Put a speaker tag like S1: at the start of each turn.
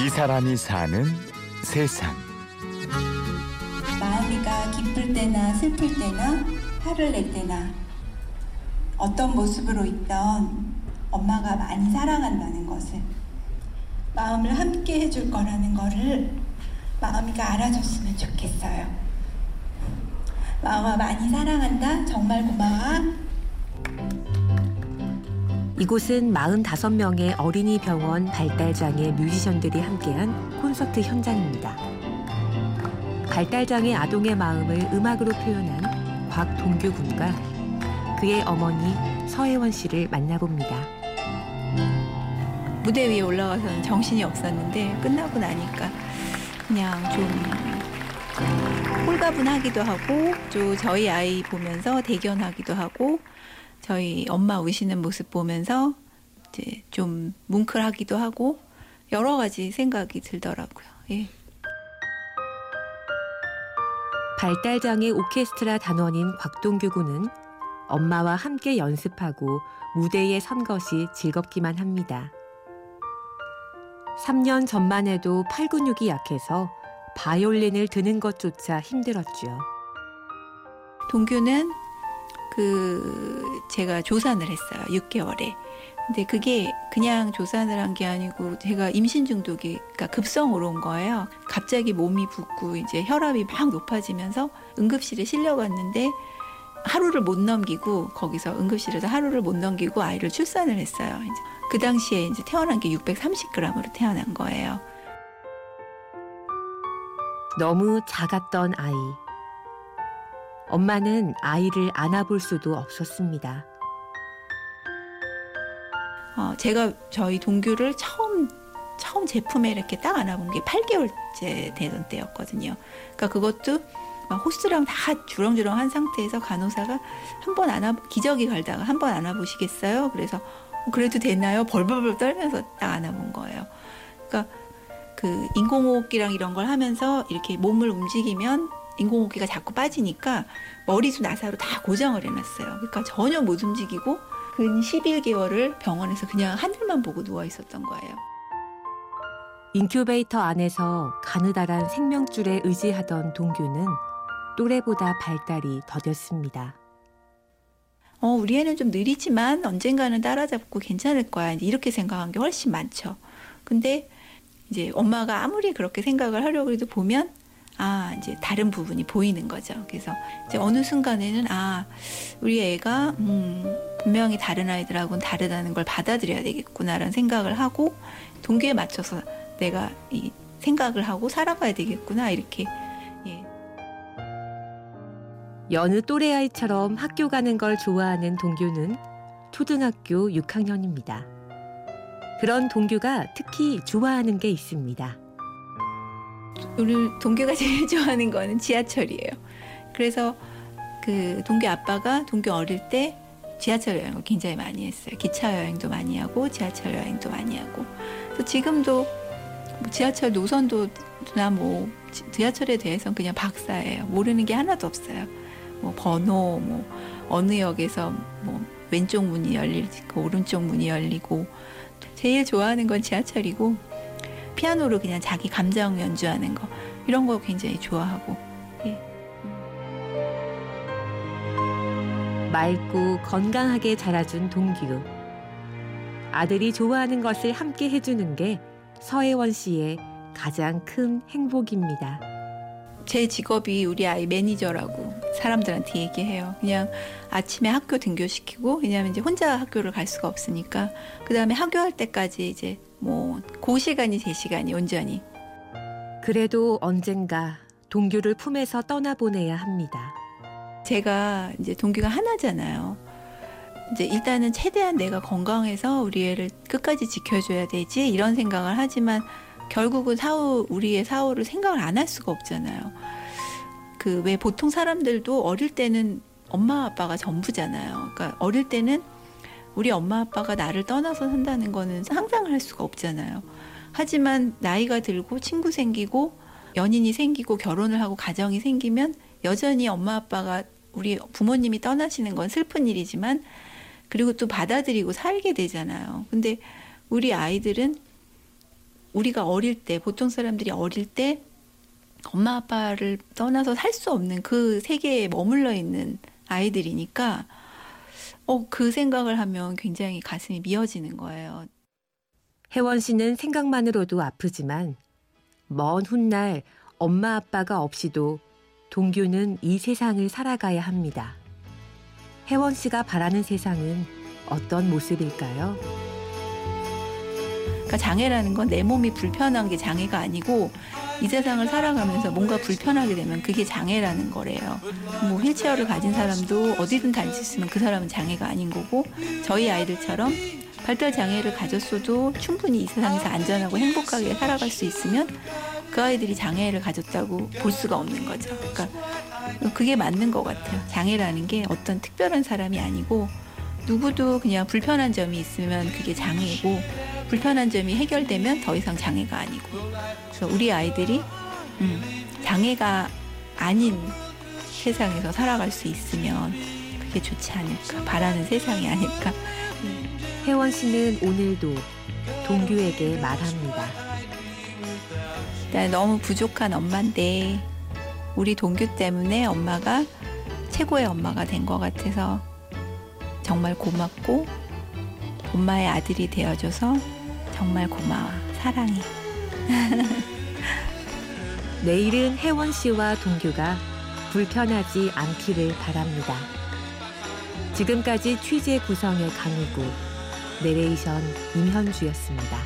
S1: 이 사람이 사는 세상.
S2: 마음이가 기쁠 때나 슬플 때나 화를 낼 때나 어떤 모습으로 있던 엄마가 많이 사랑한다는 것을 마음을 함께 해줄 거라는 거를 마음이가 알아줬으면 좋겠어요. 마음아 많이 사랑한다. 정말 고마워.
S3: 이곳은 45명의 어린이 병원 발달장애 뮤지션들이 함께한 콘서트 현장입니다. 발달장애 아동의 마음을 음악으로 표현한 곽동규 군과 그의 어머니 서혜원 씨를 만나봅니다.
S2: 무대 위에 올라가서는 정신이 없었는데 끝나고 나니까 그냥 좀 홀가분하기도 하고 또 저희 아이 보면서 대견하기도 하고 저희 엄마 우시는 모습 보면서 이제 좀 뭉클하기도 하고 여러 가지 생각이 들더라고요. 예.
S3: 발달장애 오케스트라 단원인 곽동규 군은 엄마와 함께 연습하고 무대에 선 것이 즐겁기만 합니다. 3년 전만 해도 팔 근육이 약해서 바이올린을 드는 것조차 힘들었죠.
S2: 동규는 그 제가 조산을 했어요. 6개월에. 근데 그게 그냥 조산을 한 게 아니고 제가 임신 중독이 그러니까 급성으로 온 거예요. 갑자기 몸이 붓고 이제 혈압이 막 높아지면서 응급실에 실려갔는데 하루를 못 넘기고 거기서 응급실에서 하루를 못 넘기고 아이를 출산을 했어요. 이제 그 당시에 이제 태어난 게 630g으로 태어난 거예요.
S3: 너무 작았던 아이. 엄마는 아이를 안아볼 수도 없었습니다.
S2: 어, 제가 저희 동규를 처음 처음 제품에 이렇게 딱 안아본 게 8개월째 되던 때였거든요. 그러니까 그것도 막 호스랑 다 주렁주렁 한 상태에서 간호사가 한 번 안아 기저귀 갈다가 한 번 안아보시겠어요? 그래서 어, 그래도 되나요? 벌벌벌 떨면서 딱 안아본 거예요. 그러니까 그 인공호흡기랑 이런 걸 하면서 이렇게 몸을 움직이면 인공호흡기가 자꾸 빠지니까 머리도 나사로 다 고정을 해놨어요. 그러니까 전혀 못 움직이고 근 11개월을 병원에서 그냥 하늘만 보고 누워 있었던 거예요.
S3: 인큐베이터 안에서 가느다란 생명줄에 의지하던 동규는 또래보다 발달이 더뎠습니다.
S2: 어, 우리 애는 좀 느리지만 언젠가는 따라잡고 괜찮을 거야. 이렇게 생각한 게 훨씬 많죠. 근데 이제 엄마가 아무리 그렇게 생각을 하려고 해도 보면 아, 이제 다른 부분이 보이는 거죠. 그래서 이제 어느 순간에는 아, 우리 애가 음, 분명히 다른 아이들하고는 다르다는 걸 받아들여야 되겠구나라는 생각을 하고 동기에 맞춰서 내가 이 생각을 하고 살아가야 되겠구나 이렇게 예.
S3: 여느 또래 아이처럼 학교 가는 걸 좋아하는 동규는 초등학교 6학년입니다. 그런 동규가 특히 좋아하는 게 있습니다.
S2: 우리 동규가 제일 좋아하는 거는 지하철이에요. 그래서 그 동규 아빠가 동규 어릴 때 지하철 여행을 굉장히 많이 했어요. 기차 여행도 많이 하고 지하철 여행도 많이 하고. 그래서 지금도 뭐 지하철 노선도나 뭐 지하철에 대해서는 그냥 박사예요. 모르는 게 하나도 없어요. 뭐 번호, 뭐 어느 역에서 뭐 왼쪽 문이 열리고 오른쪽 문이 열리고 제일 좋아하는 건 지하철이고 피아노로 그냥 자기 감정 연주하는 거 이런 거 굉장히 좋아하고 예.
S3: 맑고 건강하게 자라준 동규. 아들이 좋아하는 것을 함께 해주는 게 서혜원 씨의 가장 큰 행복입니다.
S2: 제 직업이 우리 아이 매니저라고 사람들한테 얘기해요. 그냥 아침에 학교 등교시키고 왜냐하면 이제 혼자 학교를 갈 수가 없으니까 그 다음에 학교할 때까지 이제 뭐그 시간이 제 시간이 온전히
S3: 그래도 언젠가 동규를 품에서 떠나보내야 합니다.
S2: 제가 이제 동기가 하나잖아요. 이제 일단은 최대한 내가 건강해서 우리 애를 끝까지 지켜줘야 되지 이런 생각을 하지만 결국은 사후 우리의 사후를 생각을 안 할 수가 없잖아요. 그 왜 보통 사람들도 어릴 때는 엄마 아빠가 전부잖아요. 그러니까 어릴 때는 우리 엄마 아빠가 나를 떠나서 산다는 거는 상상을 할 수가 없잖아요. 하지만 나이가 들고 친구 생기고 연인이 생기고 결혼을 하고 가정이 생기면 여전히 엄마 아빠가 우리 부모님이 떠나시는 건 슬픈 일이지만 그리고 또 받아들이고 살게 되잖아요. 근데 우리 아이들은 우리가 어릴 때 보통 사람들이 어릴 때 엄마 아빠를 떠나서 살 수 없는 그 세계에 머물러 있는 아이들이니까 어, 그 생각을 하면 굉장히 가슴이 미어지는 거예요.
S3: 혜원 씨는 생각만으로도 아프지만 먼 훗날 엄마 아빠가 없이도 동규는 이 세상을 살아가야 합니다. 혜원 씨가 바라는 세상은 어떤 모습일까요?
S2: 그러니까 장애라는 건 내 몸이 불편한 게 장애가 아니고 이 세상을 살아가면서 뭔가 불편하게 되면 그게 장애라는 거래요. 뭐 휠체어를 가진 사람도 어디든 다닐 수 있으면 그 사람은 장애가 아닌 거고 저희 아이들처럼 발달 장애를 가졌어도 충분히 이 세상에서 안전하고 행복하게 살아갈 수 있으면 그 아이들이 장애를 가졌다고 볼 수가 없는 거죠. 그러니까 그게 맞는 것 같아요. 장애라는 게 어떤 특별한 사람이 아니고 누구도 그냥 불편한 점이 있으면 그게 장애고 불편한 점이 해결되면 더 이상 장애가 아니고 그래서 우리 아이들이 음, 장애가 아닌 세상에서 살아갈 수 있으면 그게 좋지 않을까 바라는 세상이 아닐까
S3: 혜원 씨는 오늘도 동규에게 말합니다.
S2: 나 너무 부족한 엄마인데 우리 동규 때문에 엄마가 최고의 엄마가 된 것 같아서 정말 고맙고 엄마의 아들이 되어줘서 정말 고마워 사랑해
S3: 내일은 혜원 씨와 동규가 불편하지 않기를 바랍니다. 지금까지 취재 구성의 강희구, 내레이션 임현주였습니다.